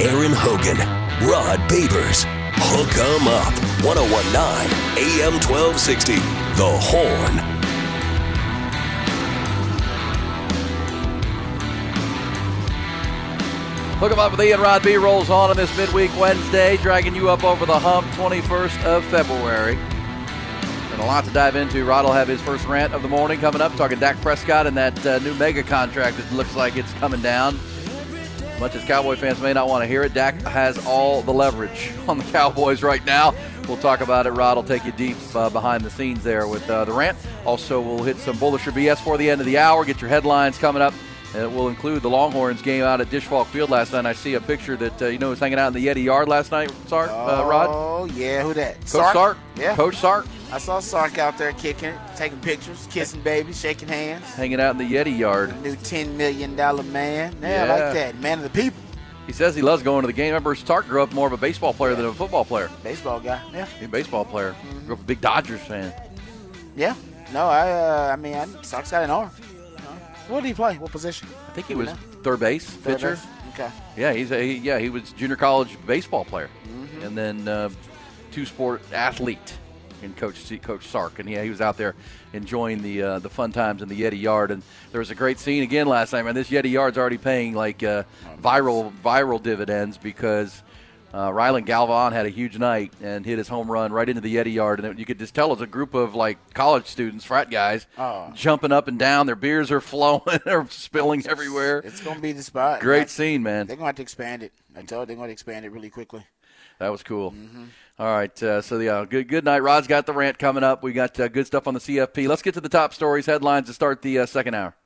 Aaron Hogan, Rod Babers, Hook 'em Up, 1019 AM 1260, The Horn. Hook 'em up with Ian Rod B rolls on on this midweek Wednesday, dragging you up over the hump 21st of February. And a lot to dive into. Rod will have his first rant of the morning coming up, talking Dak Prescott and that uh, new mega contract that looks like it's coming down. Much as Cowboy fans may not want to hear it, Dak has all the leverage on the Cowboys right now. We'll talk about it. Rod will take you deep uh, behind the scenes there with uh, the rant. Also, we'll hit some bullish or BS for the end of the hour. Get your headlines coming up. And it will include the Longhorns game out at Disch-Falk Field last night. I see a picture that uh, you know was hanging out in the Yeti Yard last night. Sark, uh, Rod, Oh yeah, who that? Coach Sark, Yeah. Coach Sark, I saw Sark out there kicking, taking pictures, kissing babies, shaking hands. hanging out in the Yeti Yard. New ten million dollar man. Yeah, I like that. Man of the people. He says he loves going to the game. Remember, Sark grew up more of a baseball player than a football player. Baseball guy. Yeah. He's a baseball player. Grew up a big Dodgers fan. Yeah. No, I uh, I mean I, Sark's got an arm. What did he play? What position? I think he was third base Third pitcher. base? Okay. Yeah, he's a he, yeah he was junior college baseball player, Mm-hmm. and then uh, two sport athlete. And Coach Coach Sark, and yeah, he was out there enjoying the uh, the fun times in the Yeti Yard. And there was a great scene again last night. Man, this Yeti Yard's already paying like uh, viral viral dividends because uh, Rylan Galvan had a huge night and hit his home run right into the Yeti Yard, and it, you could just tell it's a group of like college students, frat guys, Oh. jumping up and down. Their beers are flowing, they're spilling everywhere. It's gonna be the spot. Great scene, man. They're gonna have to expand it. I told you they're gonna expand it really quickly. That was cool. Mm-hmm. All right, uh, so yeah, good good night. Rod's got the rant coming up. We got uh, good stuff on the CFP. Let's get to the top stories, headlines to start the uh, second hour.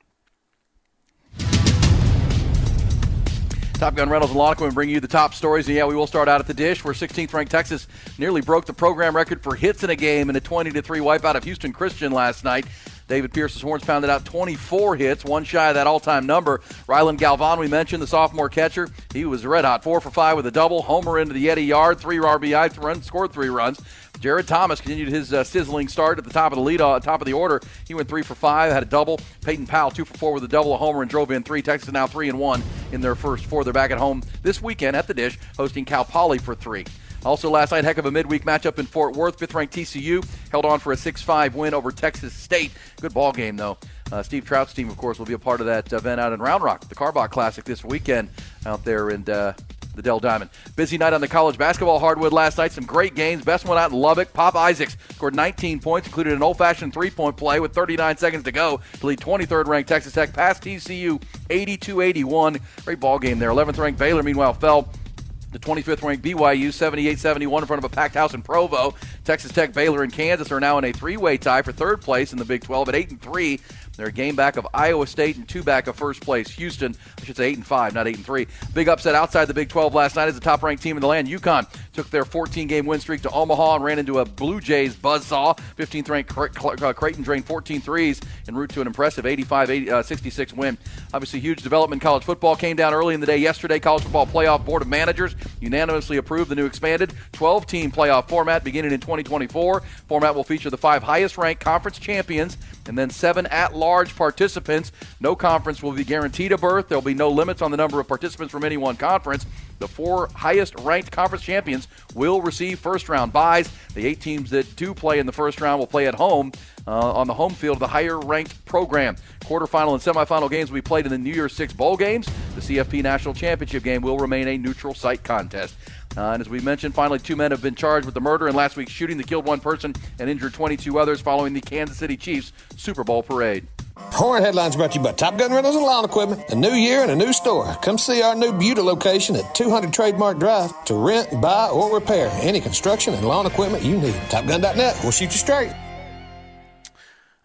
Top Gun Rentals and Lawn Equipment bring you the top stories. And yeah, we will start out at the dish, where 16th ranked Texas nearly broke the program record for hits in a game in a 20 3 wipeout of Houston Christian last night. David Pierce's Horns pounded out 24 hits, one shy of that all-time number. Rylan Galvan, we mentioned, the sophomore catcher, he was red hot, four for five with a double, homer into the Yeti yard, three RBI, run, scored three runs. Jared Thomas continued his uh, sizzling start at the top of the lead, uh, top of the order. He went three for five, had a double. Peyton Powell two for four with a double, a homer, and drove in three. Texas now three and one in their first four. They're back at home this weekend at the Dish, hosting Cal Poly for three. Also, last night, heck of a midweek matchup in Fort Worth. Fifth-ranked TCU held on for a 6-5 win over Texas State. Good ball game, though. Uh, Steve Trout's team, of course, will be a part of that event out in Round Rock, the Karbach Classic this weekend out there in uh, the Dell Diamond. Busy night on the college basketball hardwood last night. Some great games. Best one out in Lubbock. Pop Isaacs scored 19 points, included an old-fashioned three-point play with 39 seconds to go to lead 23rd-ranked Texas Tech past TCU 82-81. Great ball game there. 11th-ranked Baylor, meanwhile, fell the 25th ranked BYU 78-71 in front of a packed house in Provo. Texas Tech, Baylor, and Kansas are now in a three-way tie for third place in the Big 12 at 8 and 3. They're a game back of Iowa State and two back of first place Houston. I should say 8 and 5, not 8 and 3. Big upset outside the Big 12 last night as the top-ranked team in the land, UConn, took their 14-game win streak to Omaha and ran into a Blue Jays buzzsaw. 15th ranked Cre- Cre- uh, Creighton drained 14 threes en route to an impressive 85-66 win. Obviously, huge development college football came down early in the day yesterday. College Football Playoff Board of Managers unanimously approved the new expanded 12-team playoff format beginning in 2024. Format will feature the five highest-ranked conference champions and then seven at-large participants. No conference will be guaranteed a berth. There will be no limits on the number of participants from any one conference. The four highest ranked conference champions will receive first round buys. The eight teams that do play in the first round will play at home uh, on the home field of the higher ranked program. Quarterfinal and semifinal games will be played in the New Year's Six bowl games. The CFP National Championship game will remain a neutral site contest. Uh, and as we mentioned, finally, two men have been charged with the murder in last week's shooting that killed one person and injured 22 others following the Kansas City Chiefs Super Bowl parade. Horn Headlines brought to you by Top Gun Rentals and Lawn Equipment. A new year and a new store. Come see our new Buda location at 200 Trademark Drive to rent, buy, or repair any construction and lawn equipment you need. TopGun.net. We'll shoot you straight.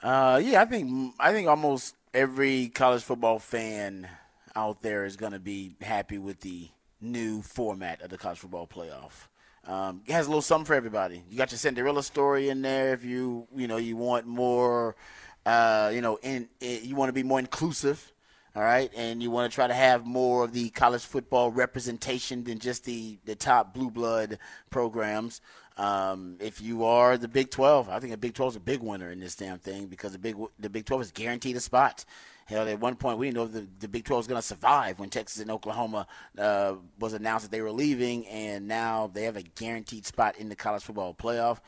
Uh, yeah, I think I think almost every college football fan out there is going to be happy with the new format of the college football playoff. Um, it has a little something for everybody. You got your Cinderella story in there. If you you know you want more, uh, you know, in, in you want to be more inclusive, all right, and you want to try to have more of the college football representation than just the the top blue blood programs. Um, if you are the Big 12, I think the Big 12 is a big winner in this damn thing because the Big the Big 12 is guaranteed a spot. Hell, at one point we didn't know if the, the Big 12 was going to survive when Texas and Oklahoma uh, was announced that they were leaving, and now they have a guaranteed spot in the college football playoff.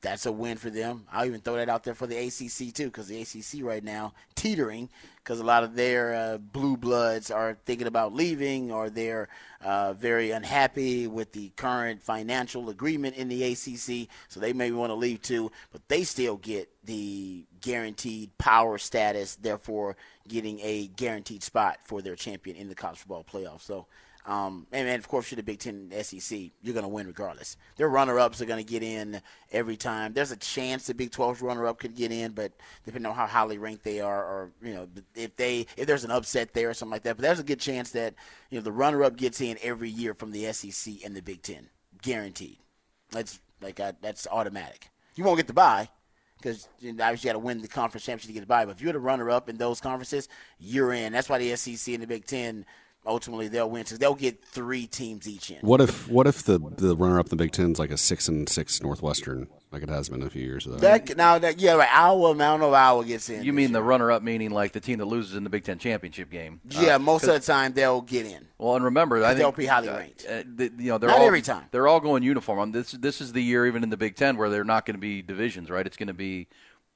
That's a win for them. I'll even throw that out there for the ACC too, because the ACC right now teetering because a lot of their uh, blue bloods are thinking about leaving or they're uh, very unhappy with the current financial agreement in the ACC, so they may want to leave too. But they still get the guaranteed power status, therefore getting a guaranteed spot for their champion in the college football playoff. So um, and, and, of course, you're the Big Ten SEC. You're going to win regardless. Their runner-ups are going to get in every time. There's a chance the Big 12's runner-up could get in, but depending on how highly ranked they are, or you know, if they if there's an upset there or something like that. But there's a good chance that you know the runner-up gets in every year from the SEC and the Big Ten, guaranteed. That's like I, that's automatic. You won't get the bye because you know, obviously you got to win the conference championship to get the bye. But if you're the runner-up in those conferences, you're in. That's why the SEC and the Big Ten ultimately they'll win. So they'll get three teams each in. What if what if the the runner up in the Big Ten is like a six and six Northwestern, like it has been a few years ago? That, now that yeah, right. Iowa, I don't know if Iowa gets in. You mean the runner up, meaning like the team that loses in the Big Ten championship game? Yeah, uh, most of the time they'll get in. Well, and remember, I think they'll be highly ranked. Uh, the, you know, they're not all, every time. They're all going uniform. This this is the year, even in the Big Ten, where they're not going to be divisions, right? It's going to be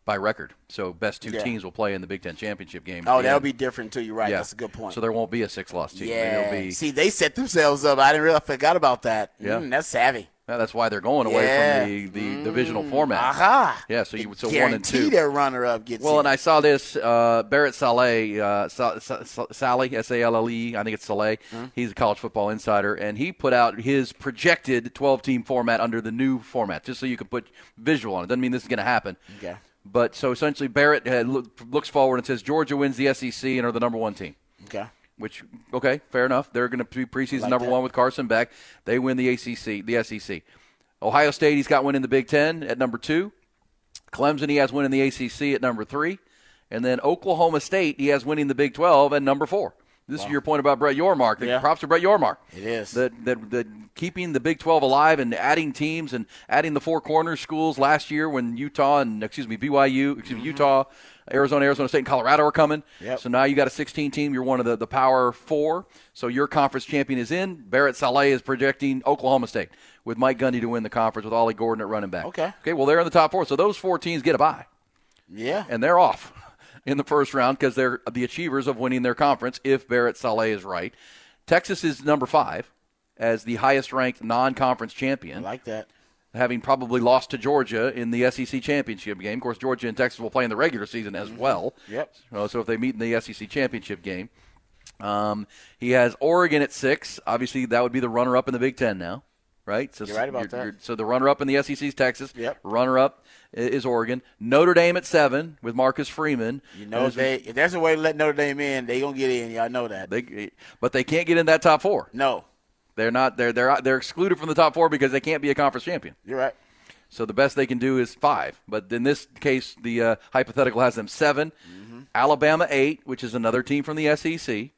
by record. So best two Yeah. teams will play in the Big Ten championship game. Oh, And- that'll be different too. You're right. yeah. That's a good point. So there won't be a six loss team. yeah. Be, See, they set themselves up. I didn't really forgot about that. Yeah. Mm, that's savvy. Yeah, that's why they're going away Yeah. from the, the divisional format. Aha. Yeah, so you so one and two. their runner-up gets Well, in. and I saw this uh, Barrett Sallee, uh, Sa- Sa- Sa- Sally S A L L E. I think it's Sallee. He's a college football insider, and he put out his projected 12-team format under the new format, just so you can put visual on it. Doesn't mean this is going to happen. Okay. But so essentially, Barrett had look, looks forward and says Georgia wins the SEC and are the number one team. okay. Which okay, fair enough. They're going to be preseason like number that. one with Carson Beck. They win the ACC, the SEC. Ohio State, he's got winning the Big Ten at number two. Clemson, he has winning the ACC at number three, and then Oklahoma State, he has winning the Big Twelve at number four. This is your point about Brett Yormark. The Yeah. Props to Brett Yormark. It is. that, that that keeping the Big Twelve alive and adding teams and adding the four corner schools last year when Utah and excuse me BYU, excuse me Utah, Arizona, Arizona State, and Colorado are coming. Mm-hmm. Yep. So now you got a 16 team. You're one of the, the Power Four. So your conference champion is in. Barrett Sallee is projecting Oklahoma State with Mike Gundy to win the conference with Ollie Gordon at running back. Okay. Okay. Well, they're in the top four. So those four teams get a bye Yeah. and they're off in the first round because they're the achievers of winning their conference if Barrett Sallee is right. Texas is number five as the highest ranked non conference I champion, like that. having probably lost to Georgia in the SEC championship game. Of course, Georgia and Texas will play in the regular season as well. Yep. So, so if they meet in the SEC championship game, um, he has Oregon at six. Obviously, that would be the runner up in the Big Ten now, right? So You're right about that. so the runner up in the SEC is Texas. Yep. Runner up is Oregon. Notre Dame at seven with Marcus Freeman. You know, they if there's a way to let Notre Dame in, they gonna get in. Y'all know that. they, but they can't get in that top four. no, They're not. They're they're they're excluded from the top four because they can't be a conference champion. you're right. So the best they can do is five. But in this case, the uh, hypothetical has them 7 Mm-hmm. Alabama eight, which is another team from the SEC.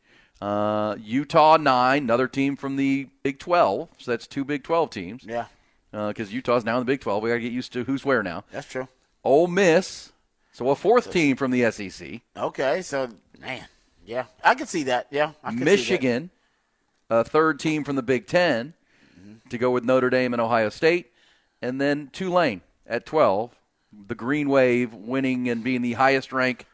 Uh, Utah nine, another team from the Big Twelve. So that's two Big Twelve teams. Yeah, Because Utah's now in the Big Twelve. We got to get used to who's where now. that's true. Ole Miss. So a fourth team from the SEC. Okay, so man, yeah, I can see that. Yeah, see that. Michigan, a third team from the Big 10 to go with Notre Dame and Ohio State, and then Tulane at 12, the Green Wave winning and being the highest ranked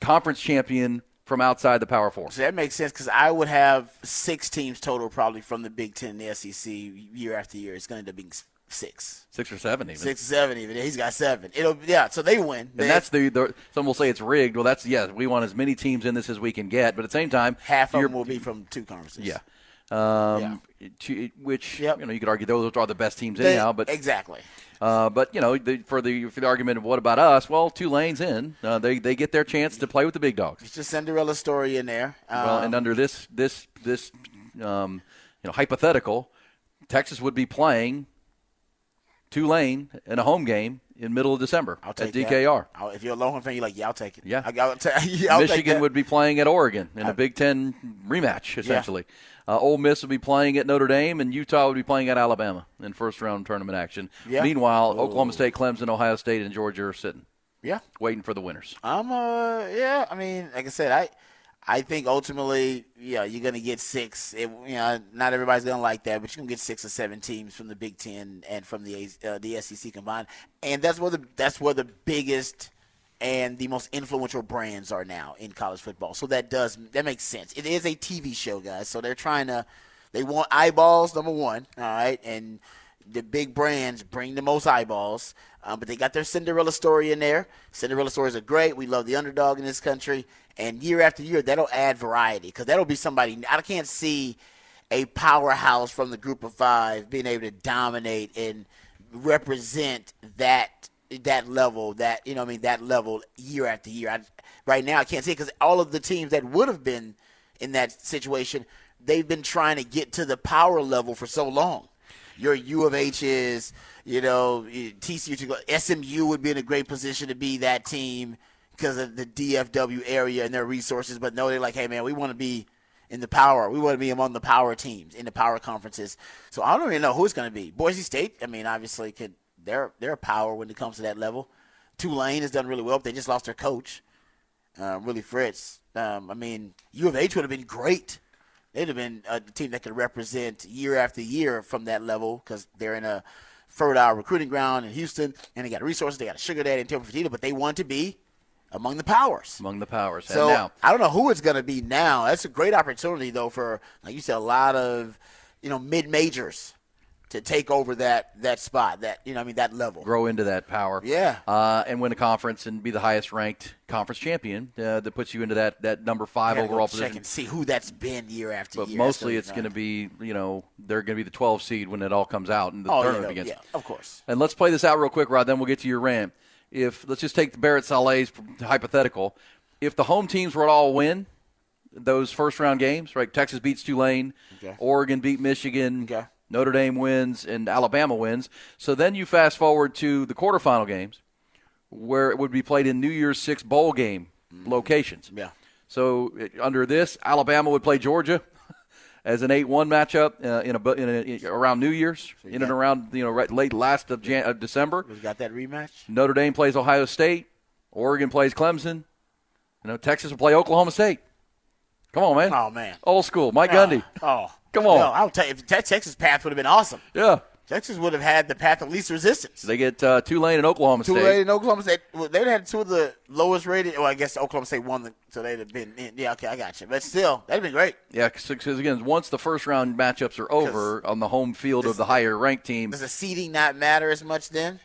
conference champion from outside the Power Four. So that makes sense because I would have six teams total probably from the Big Ten and the SEC year after year. It's going to end up being six, Six or seven, even. six, or seven even. He's got seven. It'll yeah. So they win. And that's the, the some will say it's rigged. Well, that's yes, we want as many teams in this as we can get, but at the same time, half of them will be from two conferences. Yeah. Um, to, which Yep. you know you could argue those are the best teams They- anyhow, but exactly. uh, but you know the, for the for the argument of what about us? Well, Tulane's in. Uh, they they get their chance to play with the big dogs. It's a Cinderella story in there. Well, Um, and under this this this um, you know hypothetical, Texas would be playing Tulane in a home game in middle of December I'll at take that. DKR. I'll- if you're a Longhorn fan, you're like, yeah, I'll take it. Yeah. I, I'll ta- yeah, Michigan would be playing at Oregon in a Big Ten rematch, essentially. Uh, Ole Miss would be playing at Notre Dame, and Utah would be playing at Alabama in first round tournament action. Yeah. Meanwhile, Ooh. Oklahoma State, Clemson, Ohio State, and Georgia are sitting, Yeah. waiting for the winners. I'm uh yeah, I mean, like I said, I I think ultimately, yeah, you're gonna get six. It, you know, not everybody's gonna like that, but you're gonna get six or seven teams from the Big Ten and from the uh, the SEC combined, and that's where the that's where the biggest and the most influential brands are now in college football. So that does that makes sense. It is a TV show, guys. So they're trying to they want eyeballs, number one, all right, and the big brands bring the most eyeballs. Um, but they got their Cinderella story in there. Cinderella stories are great. We love the underdog in this country. And year after year, that'll add variety because that'll be somebody. I can't see a powerhouse from the group of five being able to dominate and represent that that level. That you know, I mean, that level year after year. I, right now, I can't see because all of the teams that would have been in that situation, they've been trying to get to the power level for so long your U of H is, you know, TCU, SMU would be in a great position to be that team because of the DFW area and their resources. But no, they're like, hey, man, we want to be in the power. We want to be among the power teams in the power conferences. So I don't even know who it's going to be. Boise State, I mean, obviously, could they're they're a power when it comes to that level. Tulane has done really well. But they just lost their coach, uh, Willie Fritz. Um, I mean, U of H would have been great they'd have been uh, a team that could represent year after year from that level because they're in a fertile recruiting ground in Houston and they got resources. They got a sugar daddy and Tilman Fertitta, but they want to be among the powers. Among the powers. So and now, I don't know who it's going to be now. That's a great opportunity though for, like you said, a lot of you know mid majors to take over that that spot. That you know, I mean that level. grow into that power. Yeah. Uh, and win a conference and be the highest ranked conference champion uh, that puts you into that, that number five overall check position. and see who that's been year after But year. mostly it's gonna be you know, they're going to be the 12 seed when it all comes out and the. Oh, tournament begins. yeah, of course. And let's play this out real quick, Rod. Then we'll get to your rant. If let's just take the Barrett Sallee's hypothetical. If the home teams were to all win those first round games, right? Texas beats Tulane, Okay. Oregon beat Michigan, Okay. Notre Dame wins, and Alabama wins. So then you fast forward to the quarterfinal games, where it would be played in New Year's Six bowl game locations. Yeah. So it, under this, Alabama would play Georgia as an eight-one matchup uh, in a in, a, in around New Year's, in and around you know right, late last of, Jan- of December. We got that rematch. Notre Dame plays Ohio State. Oregon plays Clemson. You know Texas will play Oklahoma State. Come on, man. Oh man. Old school. Mike Gundy. Oh, Come on. No, I'll tell you, Texas path would have been awesome. Yeah. Texas would have had the path of least resistance. They get uh, Tulane and Oklahoma State. Tulane and Oklahoma State, well, they would have had two of the lowest rated. Well, I guess Oklahoma State won, the, so they'd have been. In, yeah, okay, I got you. But still, that'd have been great. Yeah, because again, once the first round matchups are over on the home field of the higher ranked team, Does the seeding not matter as much then?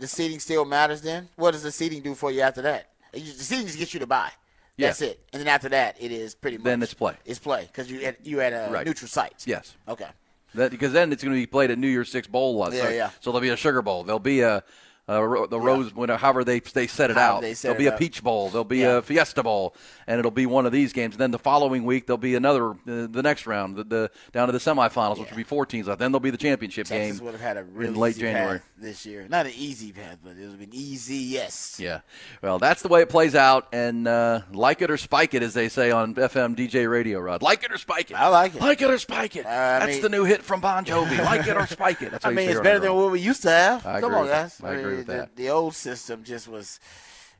The seeding still matters then. What does the seeding do for you after that? The seeding just gets you to buy. That's it. And then after that, it is pretty much. Then it's play. It's play because you had you had a Right. neutral sites. Yes. Okay. that, because then it's going to be played at New Year's Six Bowl. uh, Yeah, so, yeah. so there'll be a Sugar Bowl. There'll be a, a ro- the Rose, whatever, however they they set it However out. set there'll it be a up. Peach Bowl. There'll be Yeah. a Fiesta Bowl, and it'll be one of these games. And then the following week there'll be another, uh, the next round, the, the down to the semifinals, which will be four teams left. Then there'll be the championship Texas game would have had a really in late January. path this year. Not an easy path, but it would have been easy. Yes. Yeah. Well, that's the way it plays out, and uh, like it or spike it, as they say on FM DJ radio, Rod. Like it or spike it. I like it. Like it or spike it. Uh, that's mean- the new hit from Bon Jovi. like it or spike it. That's I mean, it's better than what we used to have. I Come agree on, guys. I agree mean, with the, that. The old system just was,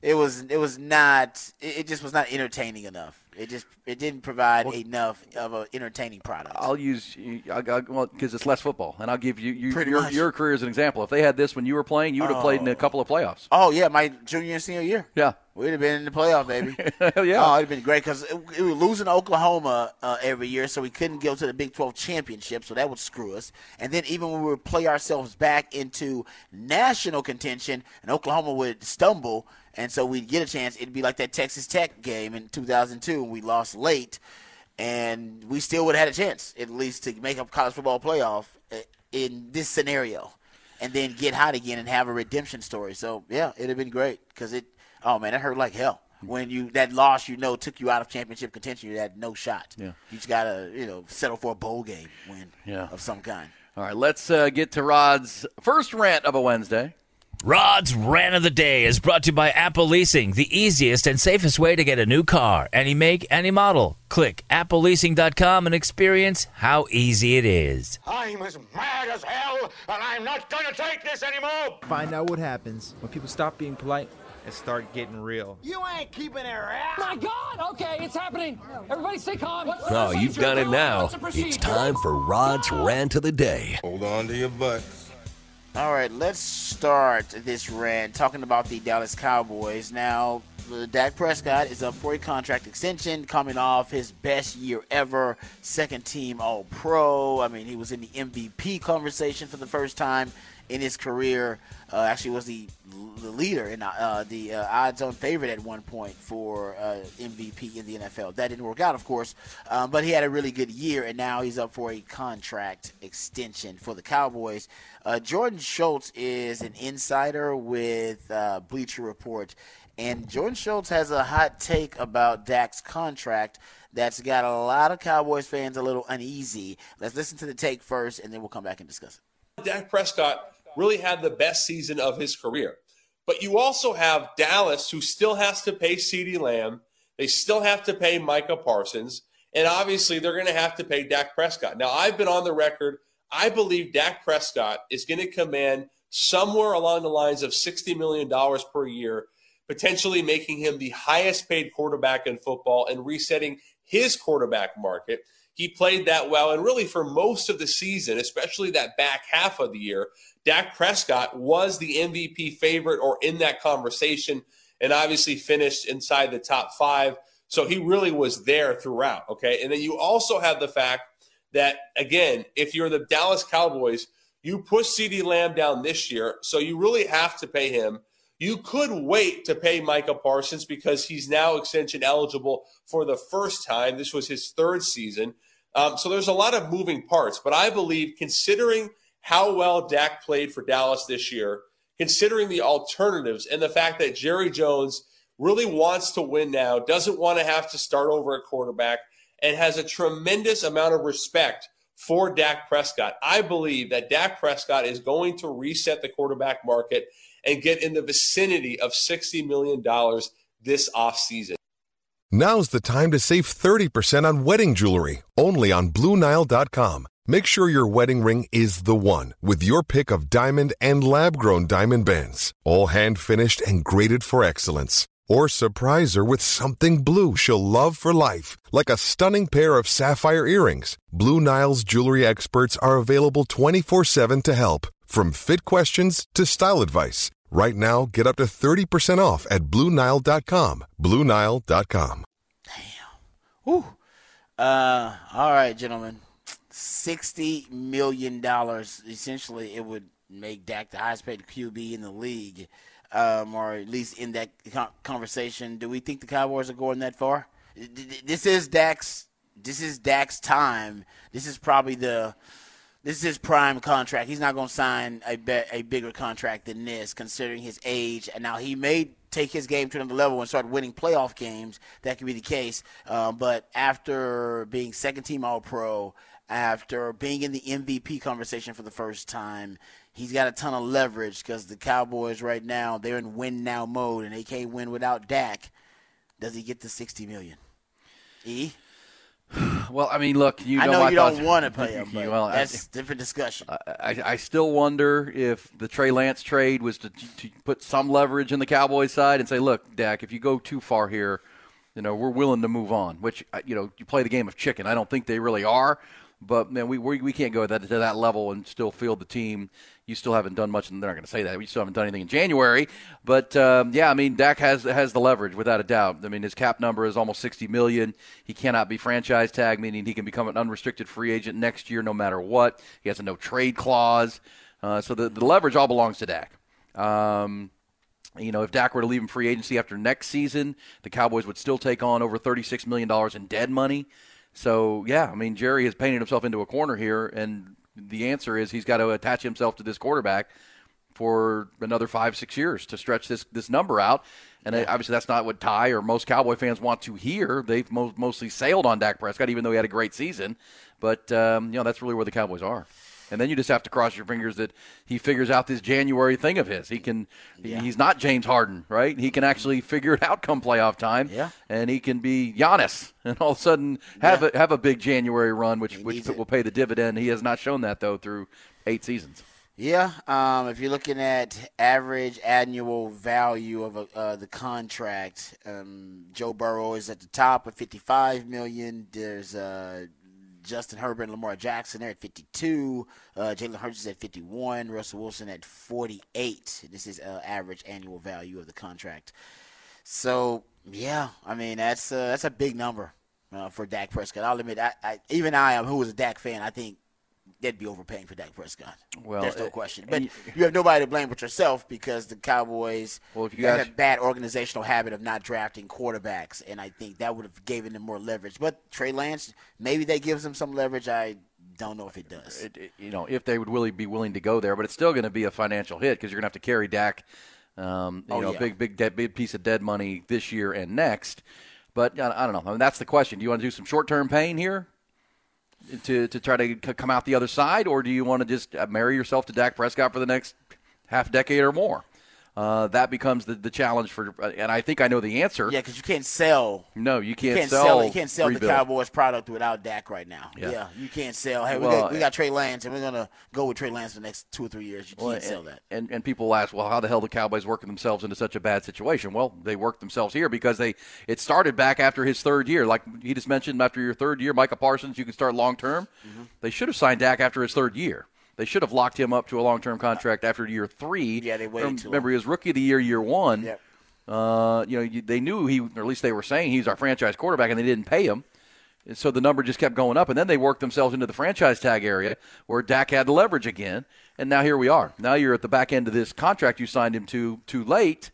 it was, it was not, it, just was not entertaining enough. It just, it didn't provide enough of an entertaining product. I'll use I, I, well because it's less football, and I'll give you, you your, much. your career as an example. If they had this when you were playing, you would have played in a oh. couple of playoffs. oh yeah, my junior and senior year. Yeah, We'd have been in the playoff, baby. Yeah. Oh, it'd have been great because we were losing to Oklahoma uh, every year, so we couldn't go to the Big 12 championship, so that would screw us. And then even when we would play ourselves back into national contention, and Oklahoma would stumble, and so we'd get a chance, it'd be like that Texas Tech game in 2002 when we lost late. and we still would have had a chance at least to make a college football playoff uh, in this scenario, and then get hot again and have a redemption story. So yeah, it'd have been great because it. Oh man, it hurt like hell when you that loss you know took you out of championship contention. You had no shot. Yeah. you just gotta you know settle for a bowl game win Yeah. of some kind. All right, let's uh, get to Rod's first rant of a Wednesday. Rod's Rant of the Day is brought to you by Apple Leasing, the easiest and safest way to get a new car, any make, any model. Click appleleasing.com and experience how easy it is. I'm as mad as hell, and I'm not gonna take this anymore! Find out what happens when people stop being polite and start getting real. You ain't keeping it around! My God! Okay, it's happening. Everybody, stay calm. What's the Oh, you've done it now. What's the procedure? It's time for Rod's Rant of the Day. Hold on to your butts. All right, let's start this rant talking about the Dallas Cowboys. Now, Dak Prescott is up for a contract extension, coming off his best year ever, second team All Pro. I mean, he was in the MVP conversation for the first time in his career. Uh, actually, was the, the leader and uh, the uh, odds-on favorite at one point for uh, MVP in the NFL. That didn't work out, of course, um, but he had a really good year, and now he's up for a contract extension for the Cowboys. Uh, Jordan Schultz is an insider with uh, Bleacher Report, and Jordan Schultz has a hot take about Dak's contract that's got a lot of Cowboys fans a little uneasy. Let's listen to the take first, and then we'll come back and discuss it. Dak Prescott really had the best season of his career. But you also have Dallas, who still has to pay CeeDee Lamb. They still have to pay Micah Parsons. And obviously, they're going to have to pay Dak Prescott. Now, I've been on the record. I believe Dak Prescott is going to command somewhere along the lines of $60 million per year, potentially making him the highest paid quarterback in football and resetting his quarterback market. He played that well. And really, for most of the season, especially that back half of the year, Dak Prescott was the MVP favorite or in that conversation and obviously finished inside the top five. So he really was there throughout. Okay. And then you also have the fact that, again, if you're the Dallas Cowboys, you push CeeDee Lamb down this year. So you really have to pay him. You could wait to pay Micah Parsons because he's now extension eligible for the first time. This was his third season. Um, so there's a lot of moving parts. But I believe, considering how well Dak played for Dallas this year, considering the alternatives and the fact that Jerry Jones really wants to win now, doesn't want to have to start over at quarterback, and has a tremendous amount of respect for Dak Prescott. I believe that Dak Prescott is going to reset the quarterback market and get in the vicinity of $60 million this offseason. Now's the time to save 30% on wedding jewelry, only on BlueNile.com. Make sure your wedding ring is the one with your pick of diamond and lab grown diamond bands, all hand finished and graded for excellence. Or surprise her with something blue she'll love for life, like a stunning pair of sapphire earrings. Blue Nile's jewelry experts are available 24 7 to help, from fit questions to style advice. Right now, get up to 30% off at BlueNile.com. BlueNile.com. Whew. Uh, all right, gentlemen. Sixty million dollars. Essentially, it would make Dak the highest paid QB in the league, um, or at least in that conversation. Do we think the Cowboys are going that far? This is Dak's. This is Dak's time. This is probably the. This is his prime contract. He's not going to sign a be- a bigger contract than this, considering his age. And now he may take his game to another level and start winning playoff games. That could be the case. Um, but after being second team All Pro, after being in the MVP conversation for the first time, he's got a ton of leverage because the Cowboys right now they're in win now mode and they can't win without Dak. Does he get the sixty million? E. Well, I mean, look, you I know, know my you don't want to pay him, well, that's a different discussion. I, I still wonder if the Trey Lance trade was to, to put some leverage in the Cowboys side and say, look, Dak, if you go too far here, you know, we're willing to move on. Which, uh, you know, you play the game of chicken. I don't think they really are, but man, we we, we can't go that, to that level and still field the team. You still haven't done much, and they're not going to say that. We still haven't done anything in January, but um, yeah, I mean, Dak has has the leverage without a doubt. I mean, his cap number is almost sixty million. He cannot be franchise tag, meaning he can become an unrestricted free agent next year, no matter what. He has a no trade clause, uh, so the, the leverage all belongs to Dak. Um, you know, if Dak were to leave in free agency after next season, the Cowboys would still take on over $36 million in dead money. So yeah, I mean Jerry has painted himself into a corner here, and the answer is he's got to attach himself to this quarterback for another five, six years to stretch this this number out. And yeah. obviously, that's not what Ty or most Cowboy fans want to hear. They've mo- mostly sailed on Dak Prescott, even though he had a great season. But um, you know, that's really where the Cowboys are. And then you just have to cross your fingers that he figures out this January thing of his. He can. Yeah. He's not James Harden, right? He can actually figure it out come playoff time. Yeah. And he can be Giannis, and all of a sudden have yeah. a have a big January run, which which will pay the dividend. He has not shown that though through eight seasons. Yeah, um, if you're looking at average annual value of a, uh, the contract, um, Joe Burrow is at the top at 55 million. There's uh, Justin Herbert and Lamar Jackson there at 52. Uh, Jalen Hurts is at 51. Russell Wilson at 48. This is uh, average annual value of the contract. So yeah, I mean that's uh, that's a big number uh, for Dak Prescott. I'll admit, I, I, even I, am who was a Dak fan, I think they'd be overpaying for Dak Prescott. Well, there's no uh, question. But you, you, have nobody to blame but yourself because the Cowboys well, if you have a bad organizational habit of not drafting quarterbacks, and I think that would have given them more leverage. But Trey Lance, maybe that gives them some leverage. I don't know if it does. It, it, you know, if they would really be willing to go there, but it's still going to be a financial hit because you're going to have to carry Dak. Um, you oh, know, yeah. big, big, dead, big piece of dead money this year and next. But I don't know. I mean, that's the question. Do you want to do some short-term pain here? To to try to come out the other side, or do you want to just uh, marry yourself to Dak Prescott for the next half decade or more? Uh, that becomes the, the challenge for. Uh, and I think I know the answer. Yeah, because you can't sell. No, you can't, you can't sell. sell. You can't sell rebuild. the Cowboys product without Dak right now. Yeah, yeah you can't sell. Hey, we, got, we got Trey Lance, and we're gonna go with Trey Lance for the next two or three years. You can't well, sell that. And and people ask, well, how the hell the Cowboys working themselves into such a bad situation? Well, they worked themselves here because they it started back after his third year. Like he just mentioned, after your third year, Micah Parsons, you can start long term. Mm-hmm. They should have signed Dak after his third year. They should have locked him up to a long term contract after year three. Yeah, they waited. Remember, remember he was rookie of the year, year one. Yep. Uh, you know, they knew he, or at least they were saying he's our franchise quarterback, and they didn't pay him. And so the number just kept going up, and then they worked themselves into the franchise tag area where Dak had the leverage again, and now here we are. Now you're at the back end of this contract you signed him to too late,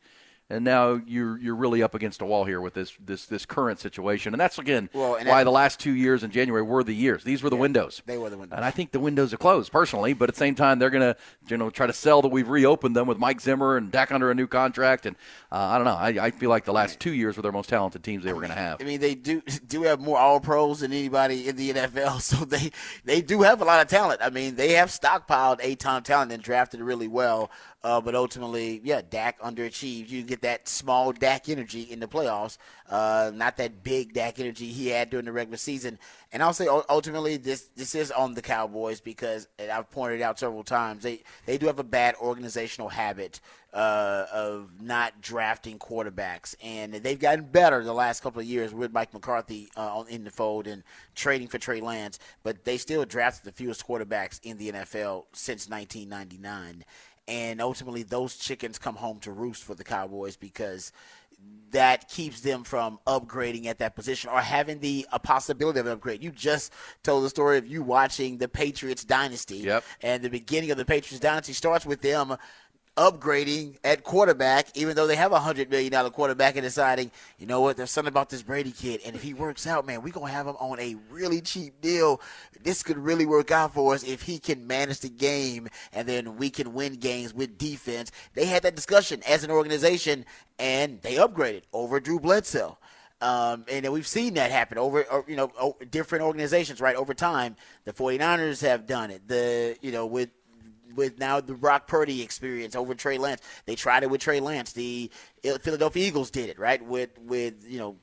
and now you're you're really up against a wall here with this this this current situation, and that's again well, and why the last two years in January were the years. These were the yeah, windows. They were the windows, and I think the windows are closed personally. But at the same time, they're going to you know try to sell that we've reopened them with Mike Zimmer and Dak under a new contract, and uh, I don't know. I, I, feel like the last two years were their most talented teams they were going to have. I mean, they do do have more All Pros than anybody in the NFL, so they they do have a lot of talent. I mean, they have stockpiled a ton of talent and drafted really well. Uh, but ultimately, yeah, Dak underachieved. You get that small Dak energy in the playoffs, uh, not that big Dak energy he had during the regular season. And I'll say ultimately, this this is on the Cowboys because I've pointed out several times they they do have a bad organizational habit uh, of not drafting quarterbacks, and they've gotten better the last couple of years with Mike McCarthy uh, in the fold and trading for Trey Lance. But they still drafted the fewest quarterbacks in the NFL since 1999 and ultimately those chickens come home to roost for the Cowboys because that keeps them from upgrading at that position or having the a possibility of an upgrade. You just told the story of you watching the Patriots dynasty, yep. and the beginning of the Patriots dynasty starts with them upgrading at quarterback, even though they have a hundred million dollar quarterback, and deciding, you know what, there's something about this Brady kid, and if he works out, man, we're gonna have him on a really cheap deal. This could really work out for us if he can manage the game, and then we can win games with defense. They had that discussion as an organization, and they upgraded over Drew Bledsoe. Um, and we've seen that happen over, you know, different organizations, right? Over time, the 49ers have done it. The, you know, with with now the Brock Purdy experience over Trey Lance. They tried it with Trey Lance. The Philadelphia Eagles did it right with with you know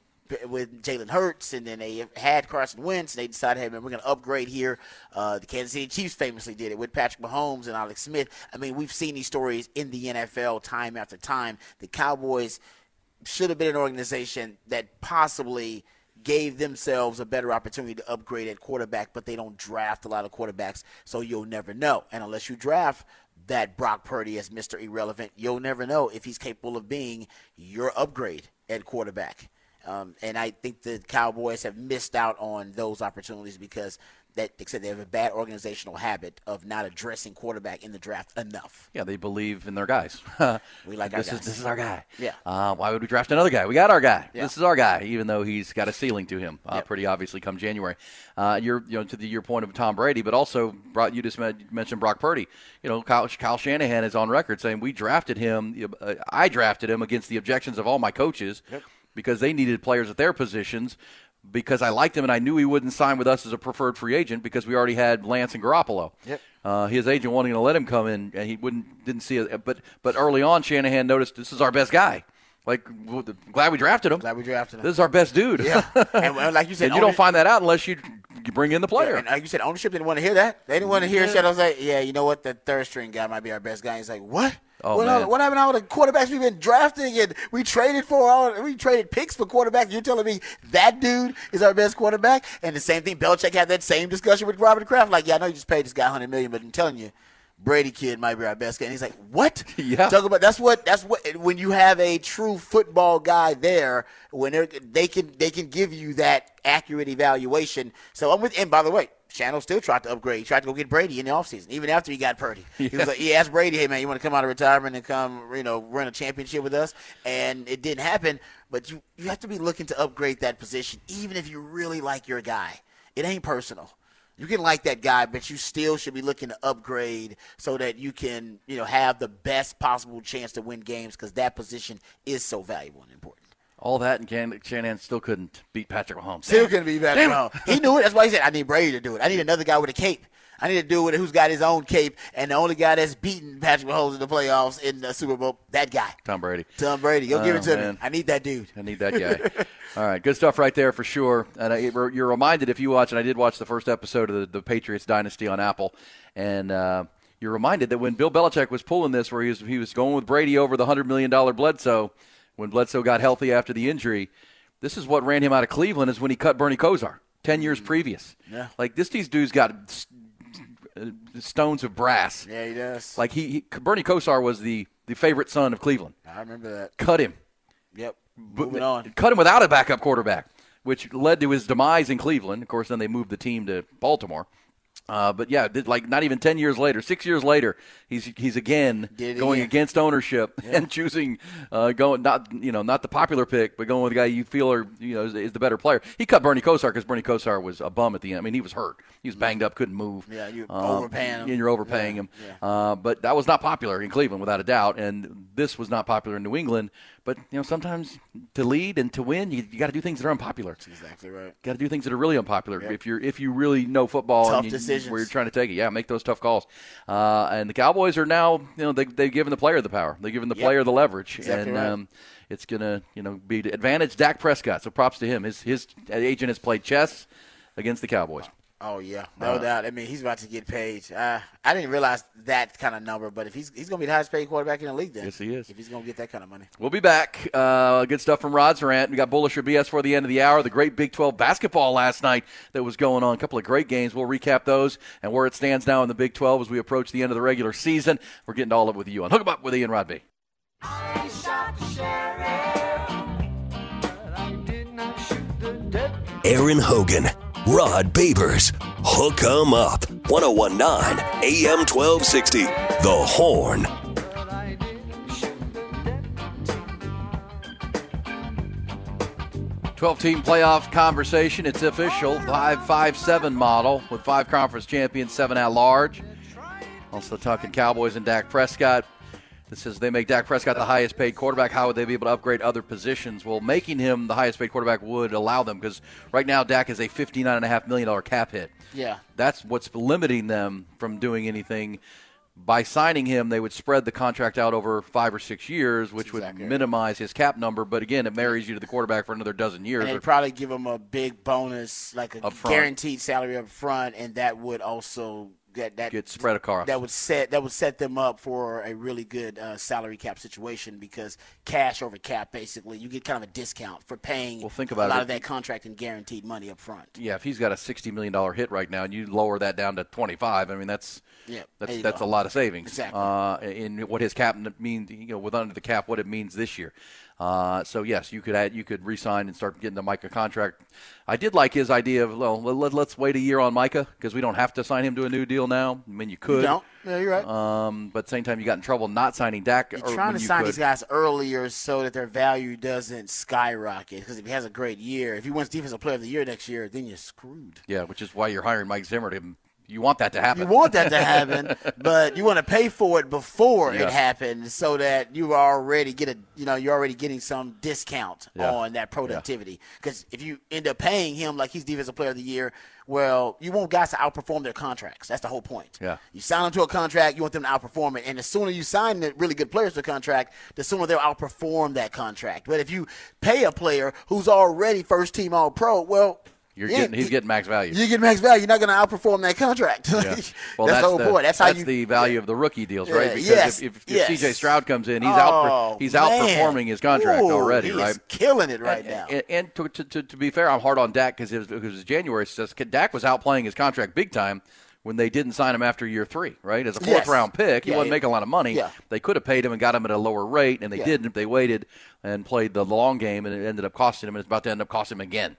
with Jalen Hurts, and then they had Carson Wentz. And they decided, hey, man, we're going to upgrade here. Uh, the Kansas City Chiefs famously did it with Patrick Mahomes and Alex Smith. I mean, we've seen these stories in the NFL time after time. The Cowboys should have been an organization that possibly – gave themselves a better opportunity to upgrade at quarterback, but they don't draft a lot of quarterbacks, so you'll never know. And unless you draft that Brock Purdy as Mr. Irrelevant, you'll never know if he's capable of being your upgrade at quarterback. Um, and I think the Cowboys have missed out on those opportunities because that they said they have a bad organizational habit of not addressing quarterback in the draft enough. Yeah, they believe in their guys. We like our this guys. is this is our guy. Yeah. Uh, why would we draft another guy? We got our guy. Yeah. This is our guy, even though he's got a ceiling to him, uh, Yep. pretty obviously come January. Uh, you're you know to the, your point of Tom Brady, but also brought you just men- mentioned Brock Purdy. You know, Kyle, Kyle Shanahan is on record saying we drafted him. Uh, I drafted him against the objections of all my coaches because they needed players at their positions. Because I liked him and I knew he wouldn't sign with us as a preferred free agent because we already had Lance and Garoppolo. Yep. Uh, his agent wanting to let him come in, and he wouldn't didn't see it. But but early on, Shanahan noticed this is our best guy. Like, glad we drafted him. Glad we drafted him. This is our best dude. Yeah, and well, like you said, and you don't find that out unless you, you bring in the player. And like you said, ownership didn't want to hear that. They didn't want to hear Shadow like, "Yeah, you know what? The third string guy might be our best guy." He's like, "What? Oh, what, man. what happened to all the quarterbacks we've been drafting and we traded for? All, we traded picks for quarterbacks. You're telling me that dude is our best quarterback?" And the same thing, Belichick had that same discussion with Robert Kraft. Like, "Yeah, I know you just paid this guy 100 million, but I'm telling you." Brady kid might be our best guy. And he's like, "What? Yeah. Talk about that's what that's what when you have a true football guy there, when they're, can they can give you that accurate evaluation. So I'm with. And by the way, Shanahan still tried to upgrade. He tried to go get Brady in the offseason, even after he got Purdy. He was like, he asked Brady, "Hey man, you want to come out of retirement and come, you know, run a championship with us?" And it didn't happen. But you you have to be looking to upgrade that position, even if you really like your guy. It ain't personal. You can like that guy, but you still should be looking to upgrade so that you can, you know, have the best possible chance to win games because that position is so valuable and important. All that, and Can- Shanahan still couldn't beat Patrick Mahomes. Still Damn. couldn't beat. Damn it. He knew it. That's why he said, "I need Brady to do it. I need another guy with a cape. I need to do it who's got his own cape." And the only guy that's beaten Patrick Mahomes in the playoffs in the Super Bowl, that guy, Tom Brady. Tom Brady. You'll give Oh, it to man. me. I need that dude. I need that guy. All right, good stuff right there for sure. And I, you're reminded if you watch, and I did watch the first episode of the, the Patriots Dynasty on Apple, and uh, you're reminded that when Bill Belichick was pulling this, where he was he was going with Brady over the hundred million dollar Bledsoe, when Bledsoe got healthy after the injury, this is what ran him out of Cleveland. Is when he cut Bernie Kosar ten years previous. Yeah. Like this, these dudes got uh, stones of brass. Yeah, he does. Like he, he Bernie Kosar was the the favorite son of Cleveland. I remember that. Cut him. Yep. Moving on. Cut him without a backup quarterback, which led to his demise in Cleveland. Of course, then they moved the team to Baltimore. Uh, but yeah, like not even ten years later, six years later, he's he's again going again. against ownership and choosing uh, going not you know not the popular pick, but going with the guy you feel are you know is, is the better player. He cut Bernie Kosar because Bernie Kosar was a bum at the end. I mean, he was hurt, he was banged up, couldn't move. Yeah, you're Um, overpaying him. And you're overpaying him. Uh, but that was not popular in Cleveland, without a doubt. And this was not popular in New England. But you know, sometimes to lead and to win, you, you got to do things that are unpopular. Exactly right. Got to do things that are really unpopular. If you're if you really know football Tough and you, decisions. where you're trying to take it, yeah, make those tough calls. Uh, and the Cowboys are now, you know, they they've given the player the power. They've given the Yep. player the leverage, Exactly and right. um, it's gonna you know be to advantage Dak Prescott. So props to him. His his agent has played chess against the Cowboys. Oh yeah, no Uh, doubt. I mean, he's about to get paid. Uh, I didn't realize that kind of number, but if he's he's going to be the highest paid quarterback in the league, then Yes, he is. If he's going to get that kind of money, We'll be back. Uh, good stuff from Rod's rant. We got bullish or BS for the end of the hour. The great Big 12 basketball last night that was going on. A couple of great games. We'll recap those and where it stands now in the Big 12 as we approach the end of the regular season. We're getting to all of it with you on Hook 'em Up with Ian Rodby. Aaron Hogan, Rod Babers, Hook 'em Up. 1019 AM 1260. The Horn. Twelve-team playoff conversation. It's official. Five-five-seven model with five conference champions, seven at large. Also talking Cowboys and Dak Prescott. This says they make Dak Prescott the highest paid quarterback. How would they be able to upgrade other positions? Well, making him the highest paid quarterback would allow them because right now Dak is a $59.5 million cap hit. yeah, That's what's limiting them from doing anything. By signing him, they would spread the contract out over five or six years, which would minimize his cap number. But again, it marries you to the quarterback for another dozen years. and they'd probably give him a big bonus, like a guaranteed salary up front, and that would also get that get spread across. that would set that would set them up for a really good uh, salary cap situation because cash over cap basically you get kind of a discount for paying Well, think about a lot it. of that contract and guaranteed money up front. yeah, if he's got a sixty million dollar hit right now, and you lower that down to twenty five, I mean that's Yeah, that's that's go. a lot of savings. Exactly. Uh, in what his cap means, you know, with under the cap, what it means this year. Uh, so yes, you could add, you could resign and start getting the Micah contract. I did like his idea of well, let, us wait a year on Micah because we don't have to sign him to a new deal now. I mean, you could. You don't. Yeah, you're right. Um, but same time, you got in trouble not signing Dak. You're trying to you sign could. these guys earlier so that their value doesn't skyrocket. Because if he has a great year, if he wins Defensive Player of the Year next year, then you're screwed. Yeah, which is why you're hiring Mike Zimmer to you want that to happen. You want that to happen, but you want to pay for it before Yeah. it happens, so that you already get a, you know, you're already getting some discount Yeah. on that productivity. Because if you end up paying him like he's defensive player of the year, well, you want guys to outperform their contracts. That's the whole point. Yeah. You sign them to a contract, you want them to outperform it, and the sooner you sign the really good players to a contract, the sooner they'll outperform that contract. But if you pay a player who's already first team All Pro, well. You're yeah, getting he's getting max value. you get max value. You're not going to outperform that contract. Yeah. Well, that's, Well, the whole point. That's how you. the value of the rookie deals, right? Yeah, Because yes, if, if, if yes. CJ Stroud comes in, he's Oh, out he's man. outperforming his contract Ooh, already, right? killing it right and, now. And, and to, to, to, to be fair, I'm hard on Dak because it was, it was January. Says Dak was outplaying his contract big time when they didn't sign him after year three, right? As a fourth Yes. round pick, he Yeah, wasn't yeah. making a lot of money. Yeah. They could have paid him and got him at a lower rate, and they Yeah. didn't. They waited and played the long game, and it ended up costing him, and it's about to end up costing him again.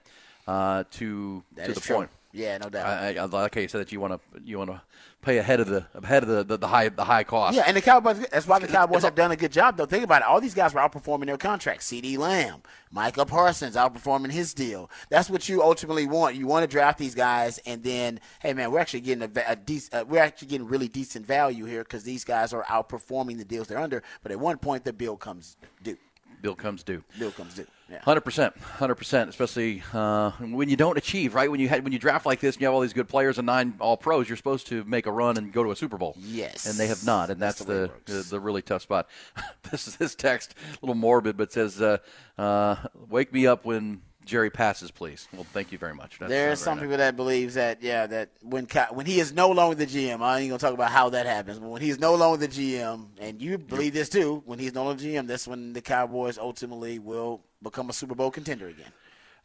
Uh, to That to the true. point. Yeah, no doubt. I, I, like how you said that you want to you want to pay ahead of the ahead of the, the, the high the high cost. Yeah, and the Cowboys. That's why the Cowboys have done a good job, though. Think about it. All these guys were outperforming their contracts. CeeDee Lamb, Micah Parsons outperforming his deal. That's what you ultimately want. You want to draft these guys, and then, hey man, we're actually getting a, a dec- uh, we're actually getting really decent value here because these guys are outperforming the deals they're under. But at one point, the bill comes due. bill comes due. Bill comes due. Hundred percent, hundred percent. Especially uh, when you don't achieve right when you had when you draft like this and you have all these good players and nine All Pros, you're supposed to make a run and go to a Super Bowl. Yes. and they have not, and that's, That's the the, the the really tough spot. this is this text a little morbid, but says, uh, uh, "Wake me up when Jerry passes, please." Well, thank you very much. That's, There's very some nice. people that believes that yeah that when when he is no longer the GM, I ain't gonna talk about how that happens, but when he's no longer the GM, and you believe this too, when he's no longer the GM, that's when the Cowboys ultimately will become a Super Bowl contender again.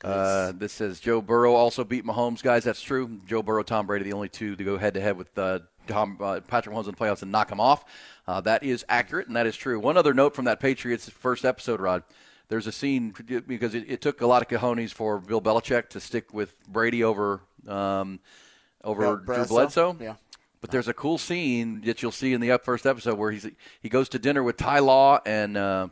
Uh, this says Joe Burrow also beat Mahomes, guys. That's true. Joe Burrow, Tom Brady, the only two to go head to head with uh, Tom, uh, Patrick Mahomes in the playoffs and knock him off. Uh, that is accurate and that is true. One other note from that Patriots first episode, Rod. There's a scene because it, it took a lot of cojones for Bill Belichick to stick with Brady over um, over Drew Bledsoe? Bledsoe. Yeah. But there's a cool scene that you'll see in the up first episode where he's he goes to dinner with Ty Law and uh,